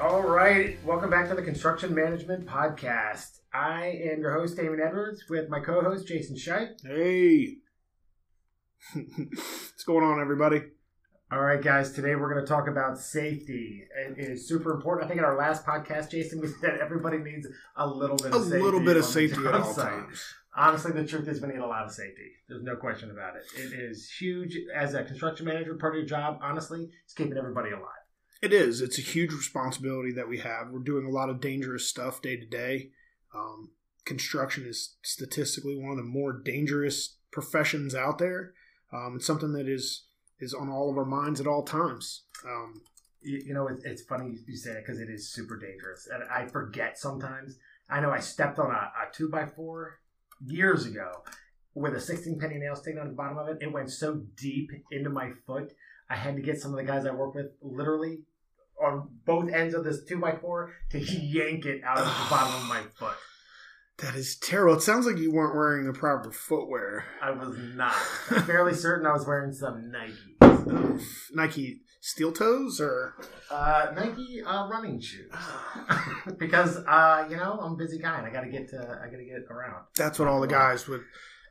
All right, welcome back to the Construction Management Podcast. I am your host, Damien Edwards, with my co-host, Jason Scheit. Hey. What's going on, everybody? All right, guys, today we're going to talk about safety. It is super important. I think in our last podcast, Jason, we said everybody needs a little bit A of safety. little bit of safety at all times. Honestly, the truth is we need a lot of safety. There's no question about it. It is huge as a construction manager. Part of your job, honestly, is keeping everybody alive. It is. It's a huge responsibility that we have. We're doing a lot of dangerous stuff day to day. Um, Construction is statistically one of the more dangerous professions out there. Um, it's something that is is on all of our minds at all times. Um, You, you know, it, it's funny you say it because it is super dangerous, and I forget sometimes. I know I stepped on a, a two by four years ago with a 16 penny nail sticking on the bottom of it. It went so deep into my foot. I had to get some of the guys I work with literally on both ends of this two by four to yank it out of the bottom of my foot. that is terrible. It sounds like you weren't wearing the proper footwear. I was not. I'm fairly certain I was wearing some Nikes. Nike steel toes or Uh, Nike uh, running shoes. because uh, you know I'm a busy guy and I gotta get to I gotta get around. that's what all the guys with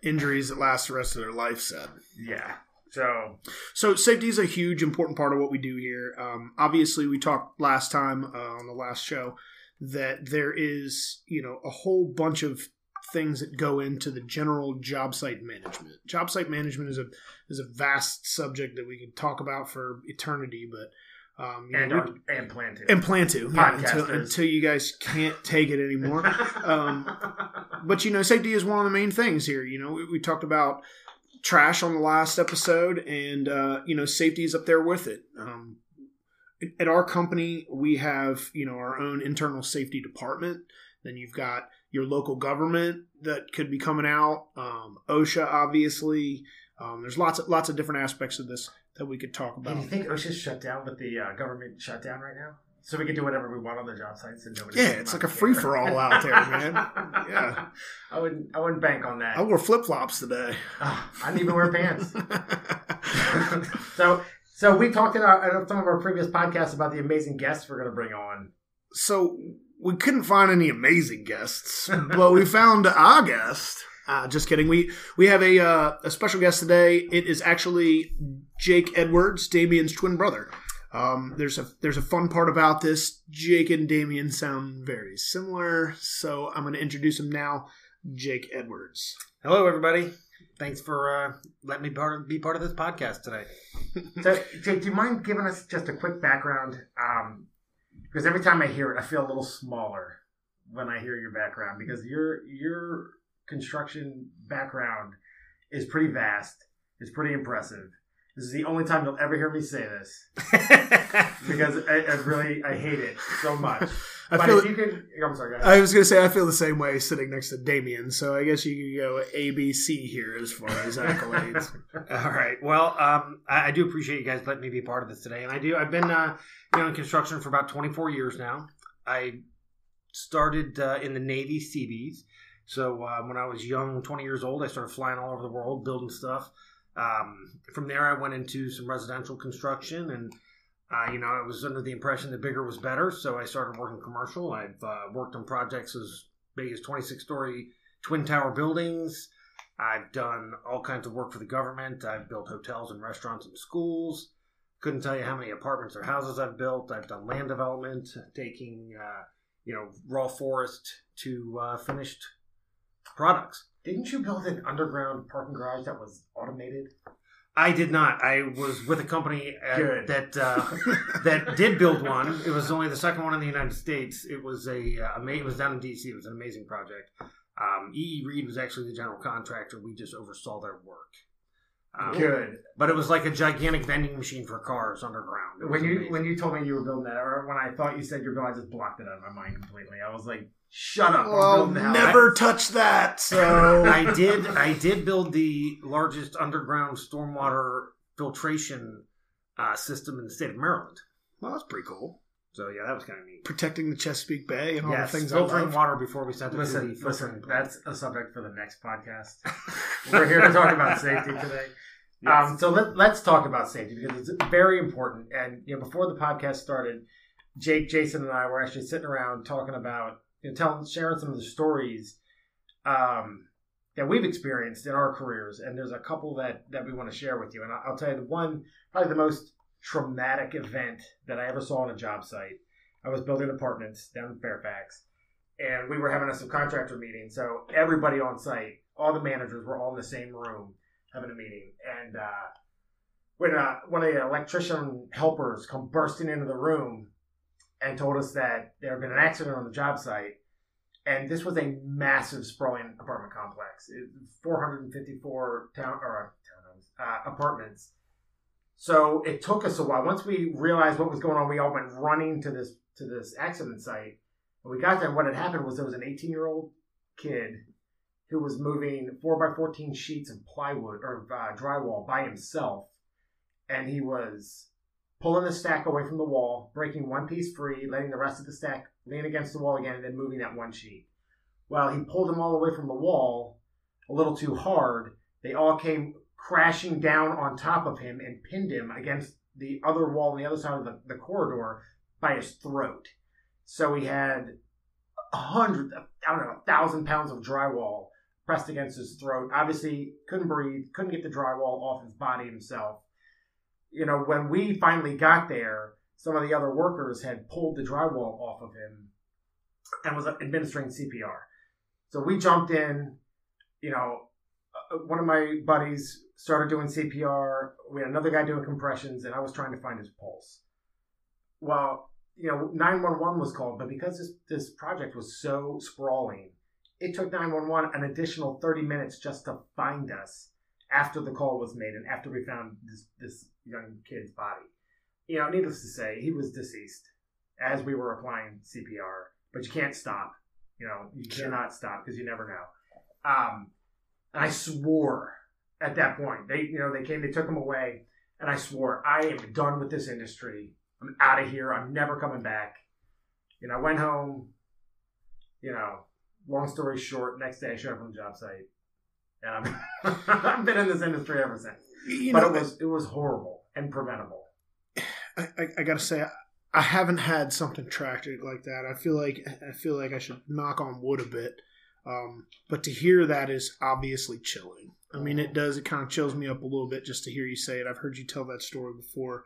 injuries that last the rest of their life said. Yeah. So So safety is a huge important part of what we do here. Um, obviously, we talked last time uh, on the last show that there is you know a whole bunch of things that go into the general job site management. Job site management is a is a vast subject that we could talk about for eternity, but um, and know, our, and plan to. and plan to yeah, until, until you guys can't take it anymore. um, but you know, safety is one of the main things here. You know, we, we talked about trash on the last episode, and uh, you know, safety is up there with it. Um, at our company, we have you know our own internal safety department. Then you've got your local government that could be coming out. Um, OSHA, obviously. Um, there's lots of lots of different aspects of this that we could talk about. Do you think OSHA's shut down with the uh, government shutdown right now? So we can do whatever we want on the job sites and nobody. Yeah, it's like a free for all out there, man. Yeah. I wouldn't. I wouldn't bank on that. I wore flip flops today. Ah, I didn't even wear pants. so, so we talked in, our, in some of our previous podcasts about the amazing guests we're going to bring on. so we couldn't find any amazing guests, but we found our guest. Uh, just kidding. We we have a uh, a special guest today. It is actually Jake Edwards, Damien's twin brother. Um, there's a there's a fun part about this. Jake and Damien sound very similar, so I'm going to introduce him now. Jake Edwards. Hello, everybody. Thanks for uh, letting me part of, be part of this podcast today. So, Jake, do you mind giving us just a quick background? Um, because every time I hear it, I feel a little smaller when I hear your background because your your construction background is pretty vast. It's pretty impressive. This is the only time you'll ever hear me say this because I, I really I hate it so much. I but feel if you could, I'm sorry. I was going to say I feel the same way sitting next to Damien, so I guess you could go A B C here as far as accolades. All right. Well, um, I, I do appreciate you guys letting me be part of this today, and I do. I've been uh, you know in construction for about 24 years now. I started uh, in the Navy Seabees. So uh, when I was young, 20 years old, I started flying all over the world, building stuff. Um, from there, I went into some residential construction, and uh, you know, I was under the impression that bigger was better. So I started working commercial. I've uh, worked on projects as big as 26 story twin tower buildings. I've done all kinds of work for the government. I've built hotels and restaurants and schools. Couldn't tell you how many apartments or houses I've built. I've done land development, taking uh, you know raw forest to uh, finished products. Didn't you build an underground parking garage that was automated? I did not. I was with a company uh, Good. that uh, that did build one. It was only the second one in the United States. It was a uh, ama- it was down in DC. It was an amazing project. Um, E. E. Reed was actually the general contractor. We just oversaw their work. Um, Good. But it was like a gigantic vending machine for cars underground. When you amazing. when you told me you were building that, or when I thought you said you're building, I just blocked it out of my mind completely. I was like, "Shut up!" I'm Well, building the house. never touch that. So I did I did build the largest underground stormwater filtration uh, system in the state of Maryland. well, that's pretty cool. So yeah, that was kind of neat. Protecting the Chesapeake Bay and all the things I filtering love. water before we sent it to Listen, the filtering listen. That's a subject for the next podcast. We're here to talk about safety today. Um, so let, let's talk about safety because it's very important. And you know, before the podcast started, Jake, Jason, and I were actually sitting around talking about, you know, telling, sharing some of the stories um, that we've experienced in our careers, and there's a couple that that we want to share with you. And I'll, tell you the one, probably the most traumatic event that I ever saw on a job site. I was building apartments down in Fairfax, and we were having a subcontractor meeting. So everybody on site, all the managers were all in the same room having a meeting, and uh, when uh, one of the electrician helpers come bursting into the room and told us that there had been an accident on the job site. And this was a massive sprawling apartment complex, It- 454 town or uh, uh, apartments. So it took us a while. Once we realized what was going on, we all went running to this to this accident site. And we got there, what had happened was there was an 18 year old kid who was moving four by 14 sheets of plywood or uh, drywall by himself, and he was pulling the stack away from the wall, breaking one piece free, letting the rest of the stack lean against the wall again, and then moving that one sheet. Well, he pulled them all away from the wall a little too hard. They all came crashing down on top of him and pinned him against the other wall on the other side of the, the corridor by his throat. So he had a hundred, I don't know, a thousand pounds of drywall pressed against his throat. Obviously, couldn't breathe, couldn't get the drywall off his body himself you know, when we finally got there, some of the other workers had pulled the drywall off of him and was administering CPR. So we jumped in. You know, uh, one of my buddies started doing CPR. We had another guy doing compressions, and I was trying to find his pulse. Well, you know, 911 was called, but because this, this project was so sprawling, it took 911 an additional 30 minutes just to find us after the call was made and after we found this, this young kid's body. You know, needless to say, he was deceased as we were applying CPR, but you can't stop. You know, you Sure. cannot stop because you never know. Um, and I swore at that point. They, you know, they came, they took him away, and I swore I am done with this industry. I'm out of here. I'm never coming back. You know, I went home. You know, long story short, next day I showed up on the job site, and I'm, I've been in this industry ever since. You but know, it was it was horrible and preventable. I, I, I gotta say, I, I haven't had something tragic like that. I feel like I feel like I should knock on wood a bit. Um, but to hear that is obviously chilling. I mean, it does. It kind of chills me up a little bit just to hear you say it. I've heard you tell that story before,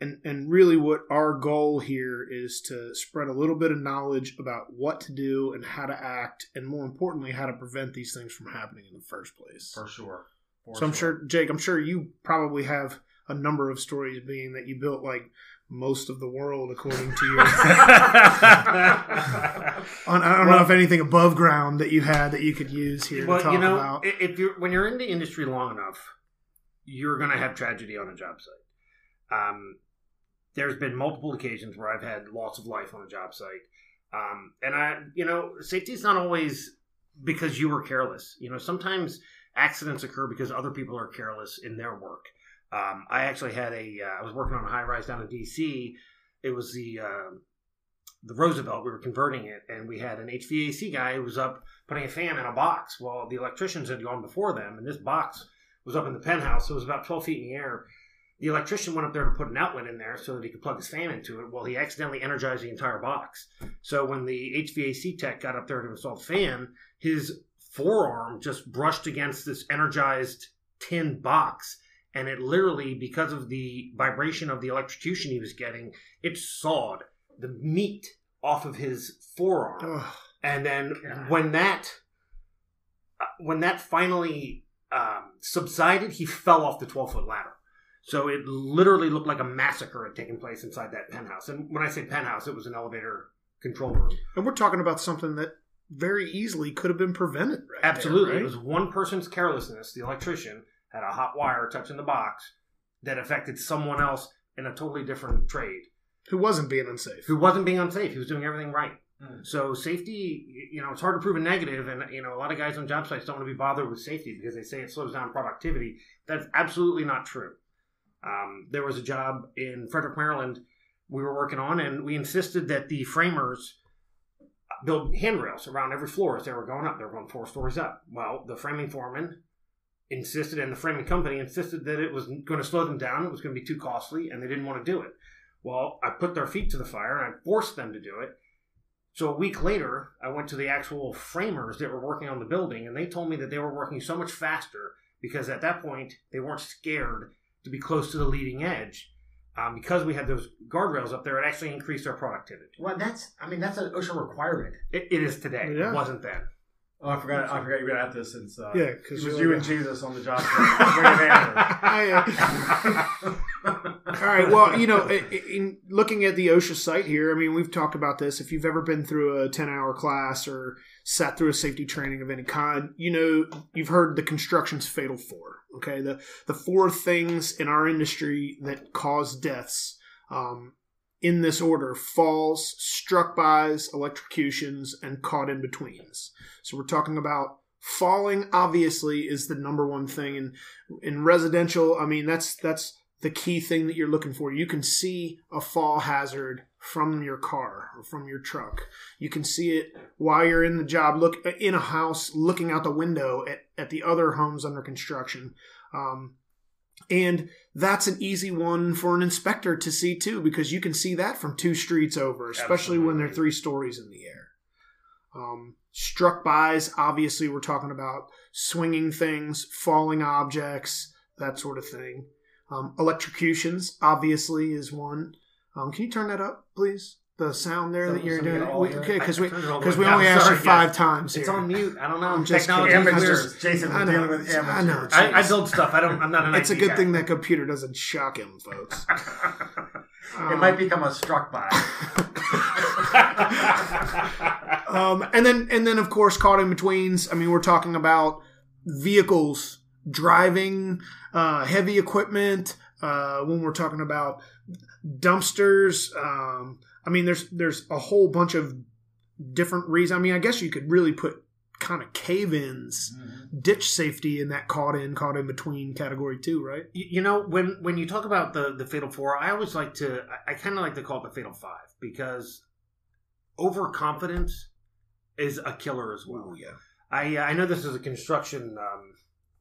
and and really, what our goal here is to spread a little bit of knowledge about what to do and how to act, and more importantly, how to prevent these things from happening in the first place. For sure. For So I'm sure, Jake, I'm sure you probably have a number of stories being that you built like most of the world according to your. I don't I don't know if anything above ground that you had that you could use here to well, talk you know, about. if you're when you're in the industry long enough, you're going to have tragedy on a job site. Um, there's been multiple occasions where I've had loss of life on a job site, um, and I, you know, safety is not always because you were careless. You know, sometimes accidents occur because other people are careless in their work. Um, I actually had a. Uh, I was working on a high rise down in D.C. It was the uh, the Roosevelt. We were converting it, and we had an HVAC guy who was up putting a fan in a box. Well, the electricians had gone before them, and this box was up in the penthouse. It was about 12 feet in the air. The electrician went up there to put an outlet in there so that he could plug his fan into it. Well, he accidentally energized the entire box. So when the HVAC tech got up there to install the fan, his forearm just brushed against this energized tin box. And it literally, because of the vibration of the electrocution he was getting, it sawed the meat off of his forearm. And then God. when that uh, when that finally um, subsided, he fell off the twelve foot ladder. So it literally looked like a massacre had taken place inside that penthouse. And when I say penthouse, it was an elevator control room. and we're talking about something that very easily could have been prevented. Right Absolutely, there, it was one person's carelessness. The electrician had a hot wire touching the box that affected someone else in a totally different trade Who wasn't being unsafe? who wasn't being unsafe. He was doing everything right. Mm. So safety, you know, it's hard to prove a negative, and you know, a lot of guys on job sites don't want to be bothered with safety because they say it slows down productivity. That's absolutely not true. Um, there was a job in Frederick, Maryland, we were working on, and we insisted that the framers build handrails around every floor as they were going up. They were going four stories up. Well, the framing foreman insisted, and the framing company insisted that it was going to slow them down. It was going to be too costly, and they didn't want to do it. Well, I put their feet to the fire and I forced them to do it. So a week later, I went to the actual framers that were working on the building, and they told me that they were working so much faster because at that point they weren't scared to be close to the leading edge. Um, because we had those guardrails up there, it actually increased our productivity. Well, that's I mean that's an OSHA requirement. It, it is today. Yeah. It wasn't then. Oh, I forgot. I forgot you've been at this since. Uh, Yeah, it was you and Jesus on the job. All right. Well, you know, in looking at the OSHA site here, I mean, we've talked about this. If you've ever been through a 10 hour class or sat through a safety training of any kind, you know, you've heard the construction's fatal four. Okay. The, the four things in our industry that cause deaths um, in this order falls, struck bys, electrocutions, and caught in betweens. So we're talking about falling, obviously, is the number one thing. And in residential, I mean, that's, that's, the key thing that you're looking for. You can see a fall hazard from your car or from your truck. You can see it while you're in the job, look in a house, looking out the window at, at the other homes under construction. Um, and that's an easy one for an inspector to see too, because you can see that from two streets over, especially when they're three stories in the air. Um, struck bys, obviously, we're talking about swinging things, falling objects, that sort of thing. Um, electrocutions, obviously, is one. Um, can you turn that up, please? The sound there So- that you're so doing. can We- Okay, because we I turned it all the because we only asked you five guys. times It's on mute. I don't know. I'm just Technology amateurs. weird. Jason, I we're know. dealing with I know. I, I build stuff. I don't. I'm not an It's a good guy. thing that computer doesn't shock him, folks. it Um, might become a struck by. um, and then and then of course caught in betweens. I mean, we're talking about vehicles driving, uh, heavy equipment. Uh, when we're talking about dumpsters, um, I mean, there's there's a whole bunch of different reasons. I mean, I guess you could really put kind of cave-ins, ditch safety in that caught in, caught in between category too, right? You you know, when when you talk about the the fatal four, I always like to. I, I kind of like to call it the fatal five because overconfidence is a killer as well. Oh yeah. I uh, I know this is a construction um,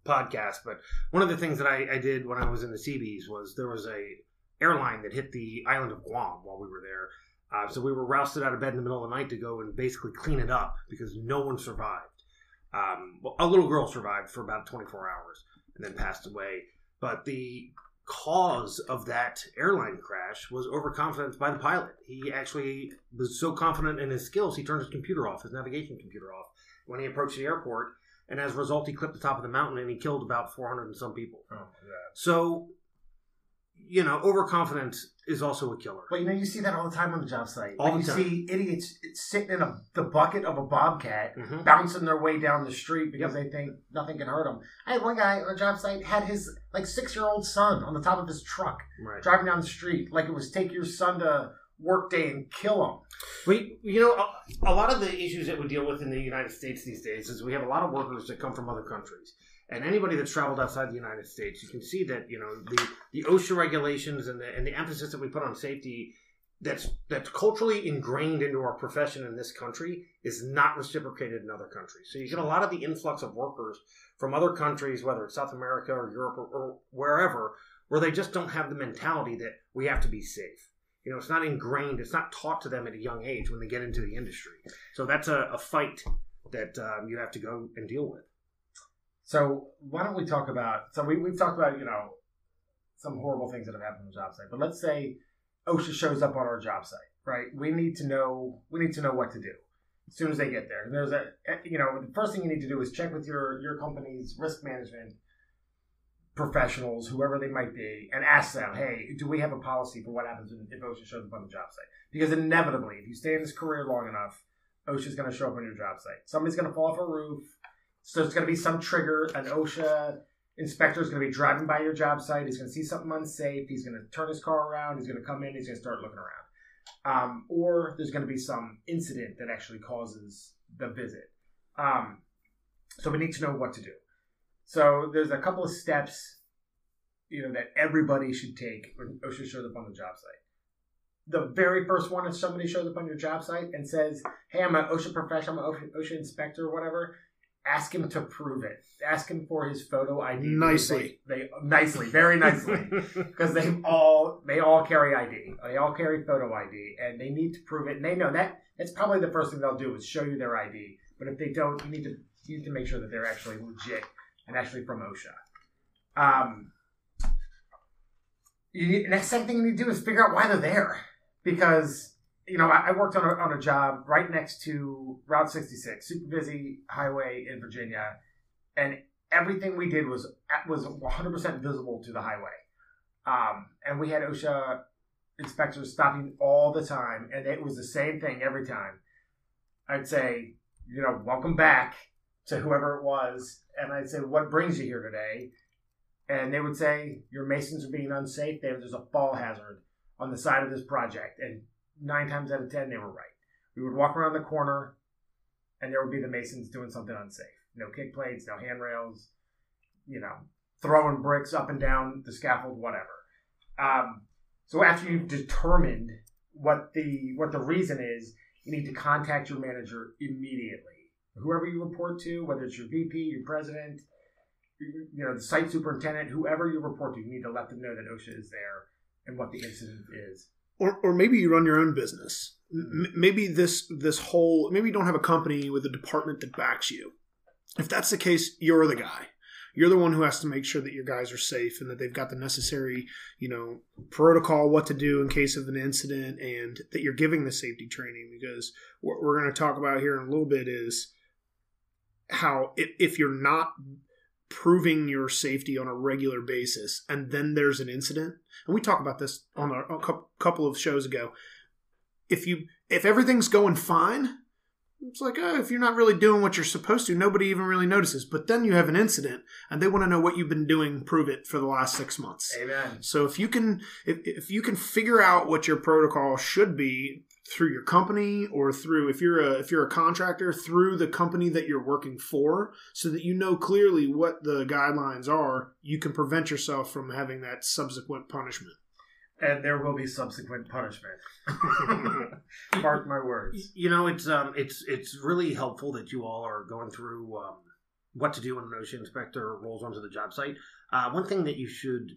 podcast, but one of the things that I, I did when I was in the Seabees was there was a airline that hit the island of Guam while we were there. Uh, so we were rousted out of bed in the middle of the night to go and basically clean it up because no one survived. Um, well, a little girl survived for about 24 hours and then passed away. But the cause of that airline crash was overconfidence by the pilot. He actually was so confident in his skills, he turned his computer off, his navigation computer off, when he approached the airport. And as a result, he clipped the top of the mountain and he killed about 400 and some people. Oh. So, you know, overconfidence is also a killer. But you know, you see that all the time on the job site. All Like, the you time. see idiots sitting in a, the bucket of a bobcat, Mhm. bouncing their way down the street because they think nothing can hurt them. I had one guy on a job site had his like six year old son on the top of his truck Right. driving down the street like it was take your son to work day and kill him. We, you know, a, a lot of the issues that we deal with in the United States these days is we have a lot of workers that come from other countries, and anybody that's traveled outside the United States, you can see that you know the the OSHA regulations and the and the emphasis that we put on safety. That's that's culturally ingrained into our profession in this country is not reciprocated in other countries. So you get a lot of the influx of workers from other countries, whether it's South America or Europe or, or wherever, where they just don't have the mentality that we have to be safe. You know, it's not ingrained. It's not taught to them at a young age when they get into the industry. So that's a, a fight that um, you have to go and deal with. So why don't we talk about? So we we've talked about you know some horrible things that have happened on the job site, but let's say OSHA shows up on our job site, right? We need to know we need to know what to do as soon as they get there. And there's a eh, you know the first thing you need to do is check with your your company's risk management professionals, whoever they might be, and ask them, hey, do we have a policy for what happens if OSHA shows up on the job site? Because inevitably, if you stay in this career long enough, OSHA's going to show up on your job site. Somebody's going to fall off a roof. So it's going to be some trigger. An OSHA inspector is going to be driving by your job site. He's going to see something unsafe. He's going to turn his car around. He's going to come in. He's going to start looking around. Um, or there's going to be some incident that actually causes the visit. Um, so we need to know what to do. So there's a couple of steps, you know, that everybody should take when OSHA shows up on the job site. The very first one is somebody shows up on your job site and says, "Hey, I'm an OSHA professional, I'm an OSHA inspector, or whatever." Ask him to prove it. Ask him for his photo ID. Nicely. They, they nicely, very nicely, because they all they all carry ID. They all carry photo ID, and they need to prove it. And they know that that's probably the first thing they'll do is show you their ID. But if they don't, you need to you need to make sure that they're actually legit and actually from OSHA. Um, you, next thing you need to do is figure out why they're there, because you know I, I worked on a, on a job right next to Route 66, super busy highway in Virginia, and everything we did was was 100 percent visible to the highway, um, and we had OSHA inspectors stopping all the time, and it was the same thing every time. I'd say, you know, welcome back to whoever it was, and I'd say, what brings you here today? And they would say, your masons are being unsafe. There's a fall hazard on the side of this project, and nine times out of ten, they were right. We would walk around the corner, and there would be the masons doing something unsafe. No kick plates, no handrails, you know, throwing bricks up and down the scaffold, whatever. Um, so after you've determined what the what the reason is, you need to contact your manager immediately. Whoever you report to, whether it's your VP, your president, you know, the site superintendent, whoever you report to, you need to let them know that OSHA is there and what the incident is. Or, or maybe you run your own business. Maybe this this whole maybe you don't have a company with a department that backs you. If that's the case, you're the guy you're the one who has to make sure that your guys are safe and that they've got the necessary, you know, protocol, what to do in case of an incident, and that you're giving the safety training. Because what we're going to talk about here in a little bit is how if you're not proving your safety on a regular basis and then there's an incident and we talked about this on a, a couple of shows ago if you if everything's going fine it's like, oh, if you're not really doing what you're supposed to, nobody even really notices. But then you have an incident, and they want to know what you've been doing. Prove it for the last six months. Amen. So if you can, if, if you can figure out what your protocol should be through your company or through if you're a if you're a contractor through the company that you're working for so that you know clearly what the guidelines are you can prevent yourself from having that subsequent punishment and there will be subsequent punishment. Mark my words. You know, it's um, it's it's really helpful that you all are going through um, what to do when an OSHA inspector rolls onto the job site. Uh, one thing that you should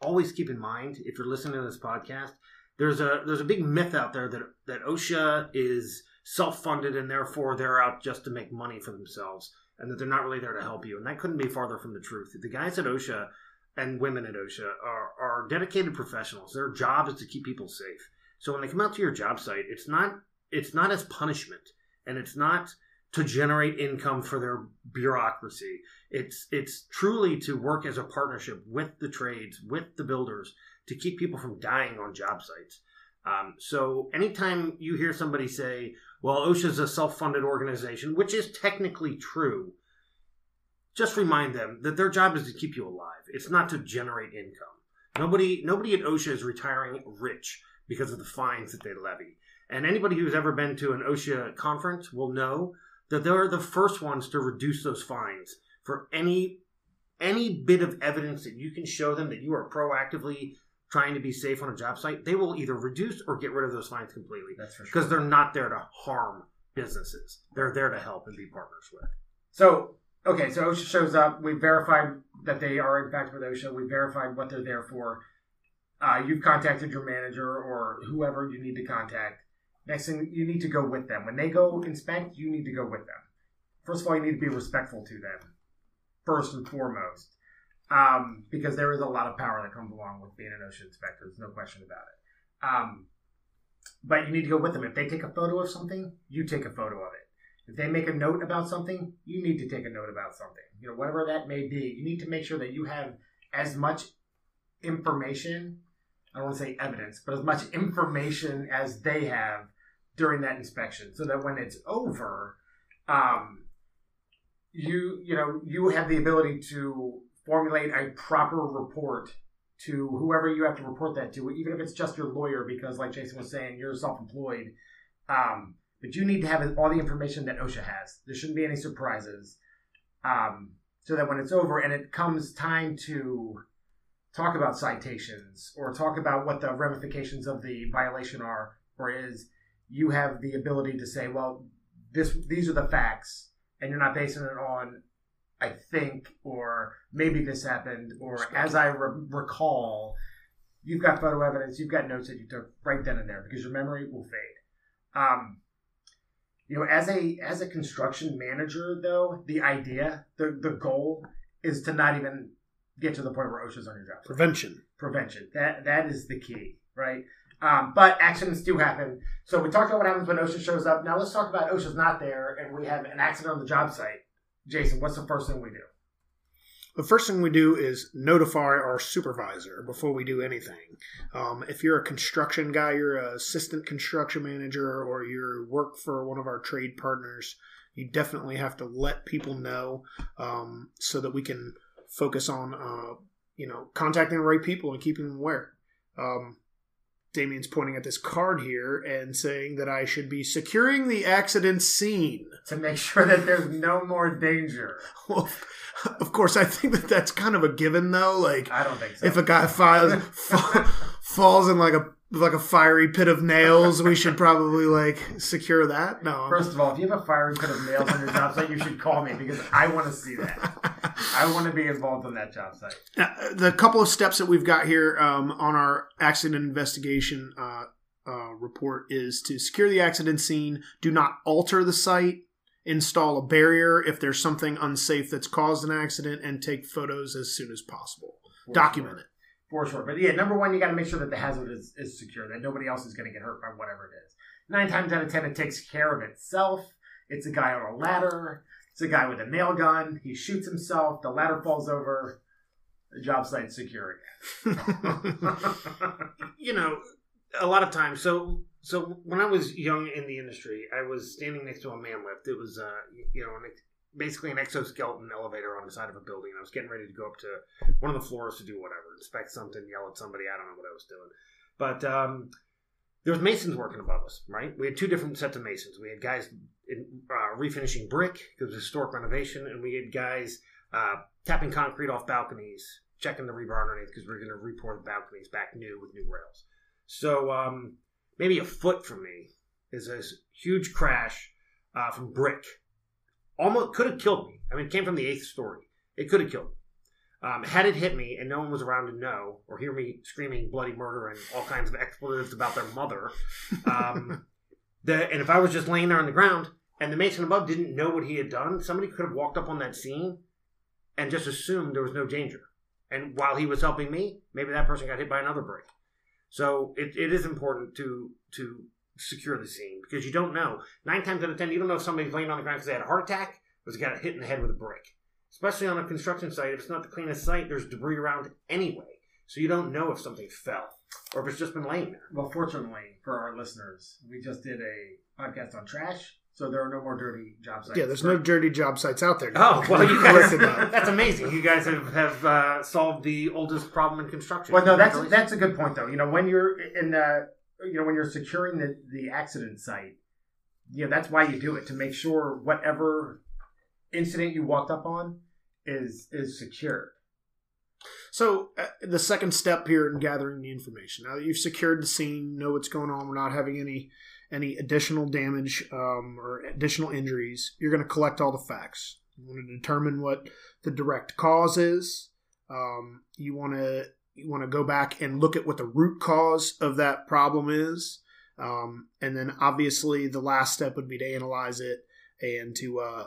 always keep in mind if you're listening to this podcast, there's a there's a big myth out there that that OSHA is self-funded and therefore they're out just to make money for themselves and that they're not really there to help you. And that couldn't be farther from the truth. The guys at OSHA and women at OSHA are, are dedicated professionals. Their job is to keep people safe. So when they come out to your job site, it's not it's not as punishment, and it's not to generate income for their bureaucracy. It's it's truly to work as a partnership with the trades, with the builders, to keep people from dying on job sites. Um, so anytime you hear somebody say, "Well, OSHA is a self-funded organization," which is technically true, just remind them that their job is to keep you alive. It's not to generate income. Nobody nobody at OSHA is retiring rich because of the fines that they levy. And anybody who's ever been to an OSHA conference will know that they're the first ones to reduce those fines for any any bit of evidence that you can show them that you are proactively trying to be safe on a job site, they will either reduce or get rid of those fines completely. That's for sure. Because they're not there to harm businesses. They're there to help and be partners with. So okay, so OSHA shows up. We've verified that they are in fact with OSHA. We've verified what they're there for. Uh, you've contacted your manager or whoever you need to contact. Next thing, you need to go with them. When they go inspect, you need to go with them. First of all, you need to be respectful to them, first and foremost, um, because there is a lot of power that comes along with being an OSHA inspector. There's no question about it. Um, but you need to go with them. If they take a photo of something, you take a photo of it. If they make a note about something, you need to take a note about something. You know, whatever that may be, you need to make sure that you have as much information, I don't want to say evidence, but as much information as they have during that inspection so that when it's over, um, you you know you have the ability to formulate a proper report to whoever you have to report that to, even if it's just your lawyer, because like Jason was saying, you're self-employed. Um, but you need to have all the information that OSHA has. There shouldn't be any surprises. Um, so that when it's over and it comes time to talk about citations or talk about what the ramifications of the violation are or is, you have the ability to say, well, this these are the facts. and you're not basing it on I think or maybe this happened or as I re- recall. You've got photo evidence. You've got notes that you took right then and there because your memory will fade. Um, you know, as a as a construction manager, though, the idea, the the goal is to not even get to the point where OSHA's on your job. Prevention. Prevention. That that is the key, right? Um, but accidents do happen. So we talked about what happens when OSHA shows up. Now let's talk about OSHA's not there and we have an accident on the job site. Jason, what's the first thing we do? The first thing we do is notify our supervisor before we do anything. Um, if you're a construction guy, you're an assistant construction manager, or you work for one of our trade partners, you definitely have to let people know um, so that we can focus on, uh, you know, contacting the right people and keeping them aware. Um, Damien's pointing at this card here and saying that I should be securing the accident scene. To make sure that there's no more danger. Well, of course, I think that that's kind of a given, though. Like, I don't think so. if a guy falls falls in like a like a fiery pit of nails, we should probably like secure that. No, First of all, if you have a fiery pit of nails on your job site, you should call me because I want to see that. I want to be involved on that job site. Now, the couple of steps that we've got here um, on our accident investigation uh, uh, report is to secure the accident scene. Do not alter the site. Install a barrier if there's something unsafe that's caused an accident, and take photos as soon as possible. Document it. For sure. But yeah, number one, you got to make sure that the hazard is, is secure, that nobody else is going to get hurt by whatever it is. Nine times out of ten, it takes care of itself. It's a guy on a ladder. It's a guy with a nail gun. He shoots himself. The ladder falls over. The job site's secure again. you know, a lot of times. So, so when I was young in the industry, I was standing next to a man lift. It was, uh, you know, an, basically an exoskeleton elevator on the side of a building. I was getting ready to go up to one of the floors to do whatever, inspect something, yell at somebody. I don't know what I was doing, but um, there was masons working above us. Right, we had two different sets of masons. We had guys in, uh, refinishing brick because it was historic renovation, and we had guys uh, tapping concrete off balconies, checking the rebar underneath because we are going to re-pour the balconies back new with new rails. So um, maybe a foot from me is this huge crash uh, from brick. Almost could have killed me. I mean, it came from the eighth story. It could have killed me. Um, had it hit me and no one was around to know or hear me screaming bloody murder and all kinds of expletives about their mother, um, the, and if I was just laying there on the ground and the mason above didn't know what he had done, somebody could have walked up on that scene and just assumed there was no danger. And while he was helping me, maybe that person got hit by another brick. So it, it is important to to secure the scene because you don't know. Nine times out of ten, you don't know if somebody's laying on the ground because they had a heart attack or they got hit in the head with a brick. Especially on a construction site, if it's not the cleanest site, there's debris around anyway. So you don't know if something fell or if it's just been laying there. well, fortunately for our listeners, we just did a podcast on trash, so there are no more dirty job sites. Yeah, there's no dirty job sites out there. Oh well, you guys, that's amazing. You guys have have uh, solved the oldest problem in construction. Well, no, that's that's a good point though. You know, when you're in the, you know, when you're securing the the accident site, you know, that's why you do it to make sure whatever incident you walked up on is is secured. So uh, the second step here in gathering the information. Now that you've secured the scene, know what's going on. We're not having any any additional damage um, or additional injuries. You're going to collect all the facts. You want to determine what the direct cause is. Um, you want to you want to go back and look at what the root cause of that problem is. Um, and then obviously the last step would be to analyze it and to uh,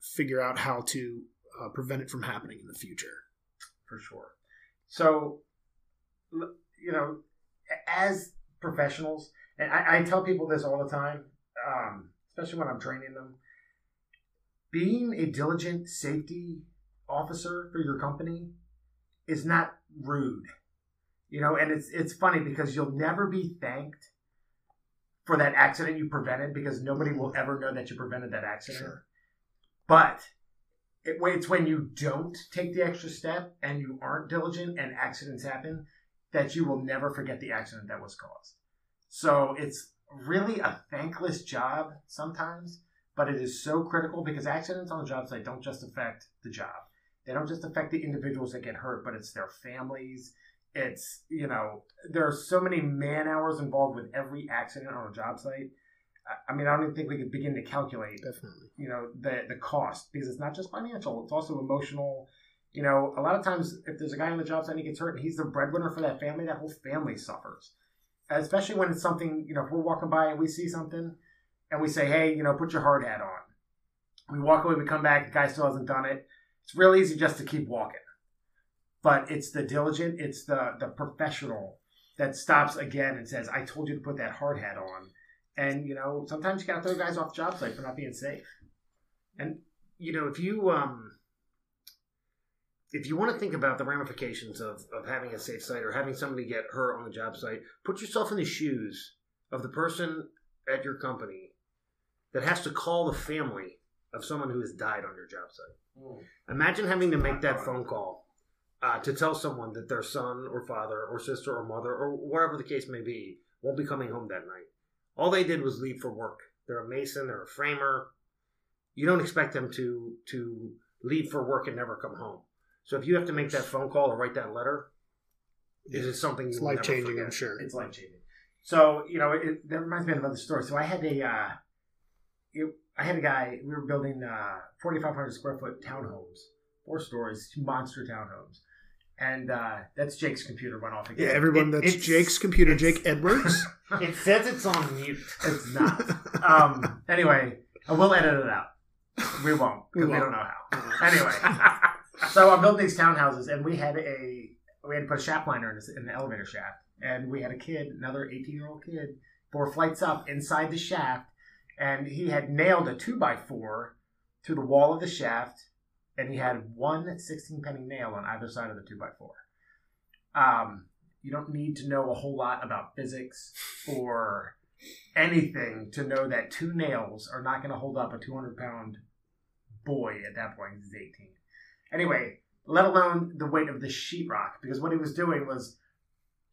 figure out how to uh, prevent it from happening in the future. for sure. So, you know, as professionals, and I, I tell people this all the time, um, especially when I'm training them, being a diligent safety officer for your company is not rude. You know, and it's it's funny because you'll never be thanked for that accident you prevented because nobody will ever know that you prevented that accident. Sure. But it, it's when you don't take the extra step and you aren't diligent and accidents happen that you will never forget the accident that was caused. So it's really a thankless job sometimes, but it is so critical because accidents on the job site don't just affect the job. They don't just affect the individuals that get hurt, but it's their families. It's, you know, there are so many man hours involved with every accident on a job site. I mean, I don't even think we could begin to calculate, Definitely. you know, the the cost because it's not just financial; it's also emotional. You know, a lot of times if there's a guy on the job site and he gets hurt and he's the breadwinner for that family, that whole family suffers. Especially when it's something, you know, if we're walking by and we see something and we say, hey, you know, put your hard hat on. We walk away, we come back, the guy still hasn't done it. It's real easy just to keep walking. But it's the diligent, it's the the professional that stops again and says, I told you to put that hard hat on. And, you know, sometimes you gotta throw guys off the job site for not being safe. And you know, if you um, if you want to think about the ramifications of of having a safe site or having somebody get hurt on the job site, put yourself in the shoes of the person at your company that has to call the family of someone who has died on your job site. Imagine having to make that phone call uh, to tell someone that their son or father or sister or mother or whatever the case may be won't be coming home that night. All they did was leave for work. They're a mason. They're a framer. You don't expect them to to leave for work and never come home. So if you have to make that phone call or write that letter, it is something It's life changing? I'm sure. It's life changing. So you know, it, that reminds me of another story. So I had a, uh, it, I had a guy. We were building uh, 4,500 square foot townhomes, four stories, monster townhomes, and uh, that's Jake's computer went off again. Yeah, everyone. It- That's it's- Jake's computer. it's- Jake Edwards. It says it's on mute. it's not. Um, anyway, I will edit it out. We won't We because we, won't. don't know how. Anyway, so I'm building these townhouses, and we had a we had to put a shaft liner in, this, in the elevator shaft, and we had a kid, another 18 year old kid, four flights up inside the shaft, and he had nailed a two by four to the wall of the shaft, and he had one 16 penny nail on either side of the two by four. Um, you don't need to know a whole lot about physics or anything to know that two nails are not going to hold up a 200 pound boy at that point. He's 18. Anyway, let alone the weight of the sheetrock, because what he was doing was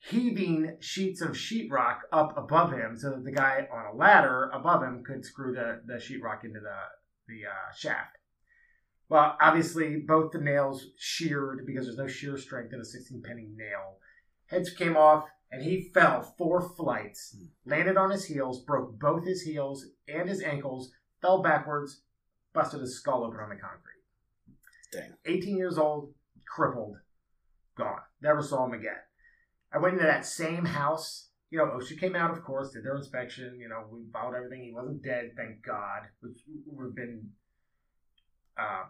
heaving sheets of sheetrock up above him so that the guy on a ladder above him could screw the, the sheetrock into the, the uh, shaft. Well, obviously, both the nails sheared because there's no shear strength in a 16 penny nail. Heads came off, and he fell four flights, landed on his heels, broke both his heels and his ankles, fell backwards, busted his skull open on the concrete. Dang. 18 years old, crippled, gone. Never saw him again. I went into that same house. You know, OSHA came out, of course, did their inspection. You know, we followed everything. He wasn't dead, thank God, which would have been, uh,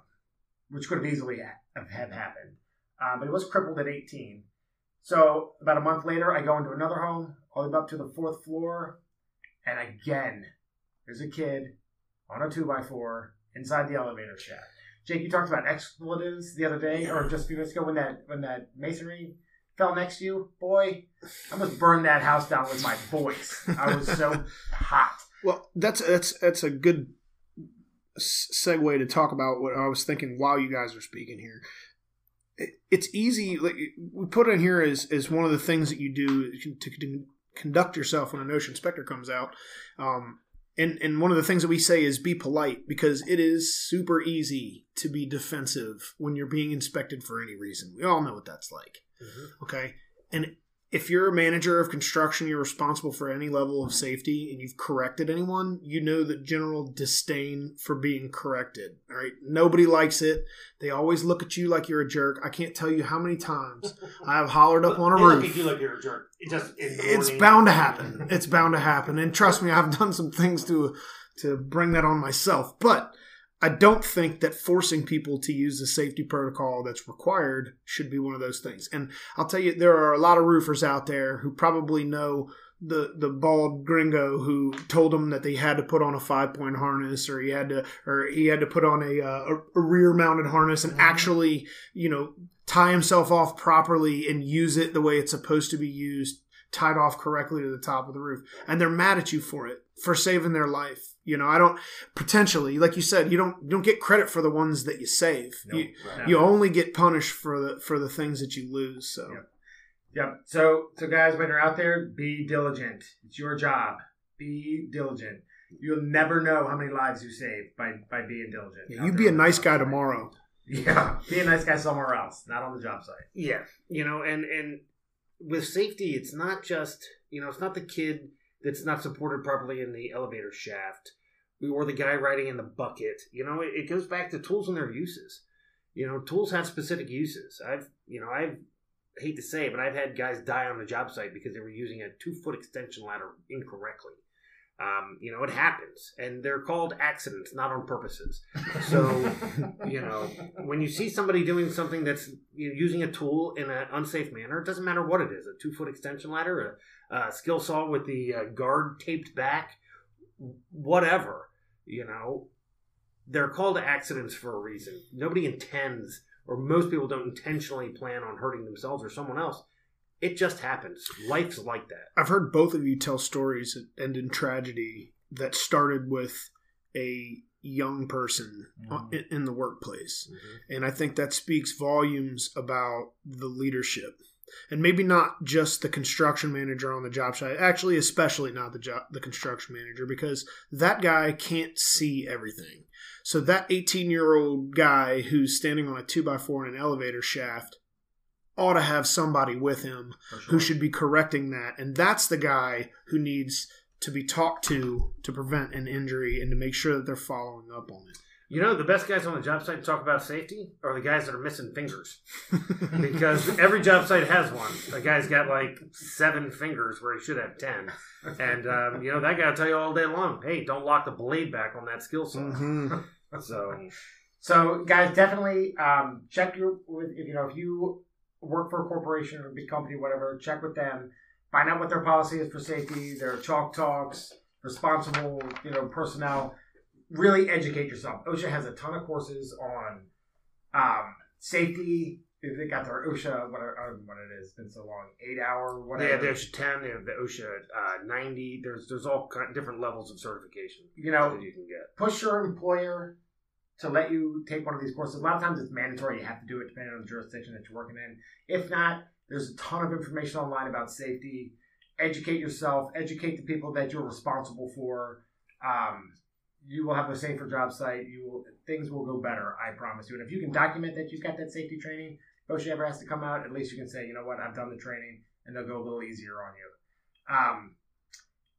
which could have easily have happened. Uh, but he was crippled at 18. So about a month later, I go into another home, all the way up to the fourth floor, and again, there's a kid on a two by four inside the elevator shaft. Jake, you talked about expletives the other day, or just a few minutes ago when that when that masonry fell next to you. Boy, I must burn that house down with my voice. I was so hot. Well, that's that's that's a good segue to talk about what I was thinking while you guys are speaking here. It- It's easy. Like we put in here as as one of the things that you do to, to conduct yourself when an OSHA inspector comes out. Um, and and one of the things that we say is be polite because it is super easy to be defensive when you're being inspected for any reason. We all know what that's like. Mm-hmm. Okay. And if you're a manager of construction, you're responsible for any level of safety and you've corrected anyone, you know the general disdain for being corrected. All right. Nobody likes it. They always look at you like you're a jerk. I can't tell you how many times I have hollered up on a They look roof. at you like you're a jerk. It just It's bound to happen. It's bound to happen. And trust me, I've done some things to to bring that on myself. But I don't think that forcing people to use the safety protocol that's required should be one of those things. And I'll tell you, there are a lot of roofers out there who probably know the the bald gringo who told them that they had to put on a five point harness or he had to or he had to put on a uh, a, a rear mounted harness and Mhm. actually you know tie himself off properly and use it the way it's supposed to be used tied off correctly to the top of the roof and they're mad at you for it for saving their life you know i don't potentially like you said you don't you don't get credit for the ones that you save No, you, right. you only get punished for the for the things that you lose so Yep. Yep. So, so guys, when you're out there, be diligent. It's your job. Be diligent. You'll never know how many lives you save by by being diligent. Yeah, you there be a nice guy tomorrow Yeah, be a nice guy somewhere else, not on the job site. Yeah, you know, and and with safety, it's not just you know, it's not the kid that's not supported properly in the elevator shaft, or the guy riding in the bucket. You know, it, it goes back to tools and their uses. You know, tools have specific uses. I've, you know, I've hate to say it, but I've had guys die on the job site because they were using a two foot extension ladder incorrectly. Um, you know, it happens, and they're called accidents, not on purposes. So, you know, when you see somebody doing something that's you know, using a tool in an unsafe manner, it doesn't matter what it is a two foot extension ladder, a skill saw with the uh, guard taped back, whatever, you know, they're called accidents for a reason. Nobody intends, or most people don't intentionally plan on hurting themselves or someone else. It just happens. Life's like that. I've heard both of you tell stories that end in tragedy that started with a young person Mhm. in, in the workplace. Mm-hmm. And I think that speaks volumes about the leadership. And maybe not just the construction manager on the job site, actually, especially not the job, the construction manager, because that guy can't see everything. So that 18 year old guy who's standing on a two by four in an elevator shaft ought to have somebody with him For who should be correcting that. And that's the guy who needs to be talked to to prevent an injury and to make sure that they're following up on it. You know, the best guys on the job site to talk about safety are the guys that are missing fingers. because every job site has one. A guy's got like seven fingers where he should have ten. And, um, you know, that guy will tell you all day long, hey, don't lock the blade back on that skill saw. Mhm. So, So, guys, definitely um, check your with if you know if you work for a corporation or a big company, whatever. Check with them. Find out what their policy is for safety. Their chalk talks, responsible, you know, personnel. Really educate yourself. OSHA has a ton of courses on um, safety. If they got their OSHA, don't know what it is. It's been so long. Eight hour, they have whatever. the OSHA 10, they have the OSHA uh, 90. There's there's all kind different levels of certification you know, that you can get. push your employer to let you take one of these courses. A lot of times it's mandatory. You have to do it depending on the jurisdiction that you're working in. If not, there's a ton of information online about safety. Educate yourself. Educate the people that you're responsible for. Um, you will have a safer job site. You will things will go better. I promise you. And if you can document that you've got that safety training, if OSHA ever has to come out, at least you can say, you know what, I've done the training, and they'll go a little easier on you. Um,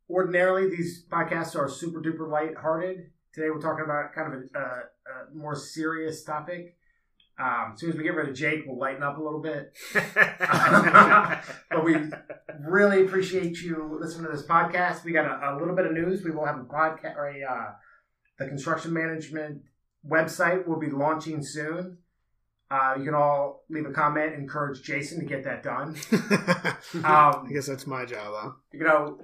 ordinarily, these podcasts are super duper light-hearted. Today we're talking about kind of a, a, a more serious topic. Um, as soon as we get rid of Jake, we'll lighten up a little bit. But we really appreciate you listening to this podcast. We got a, a little bit of news. We will have a podcast or a uh, the construction management website will be launching soon. Uh, you can all leave a comment, encourage Jason to get that done. I Um, guess that's my job, huh? you know,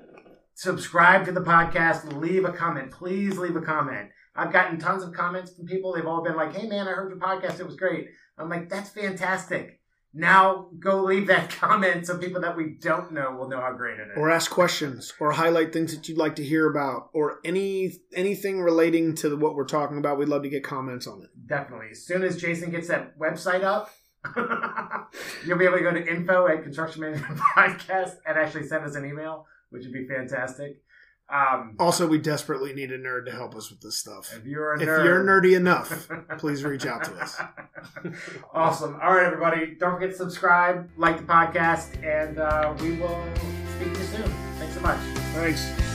subscribe to the podcast, leave a comment. Please leave a comment. I've gotten tons of comments from people. They've all been like, hey, man, I heard your podcast. It was great. I'm like, that's fantastic. Now go leave that comment so people that we don't know will know how great it is. Or ask questions, or highlight things that you'd like to hear about, or any anything relating to what we're talking about. We'd love to get comments on it. Definitely. As soon as Jason gets that website up, you'll be able to go to info at construction management podcast and actually send us an email, which would be fantastic. Um, Also, we desperately need a nerd to help us with this stuff. if you're a If nerd, you're nerdy enough, please reach out to us. awesome. All right, everybody. Don't forget to subscribe, like the podcast, and uh, we will speak to you soon. Thanks so much. Thanks.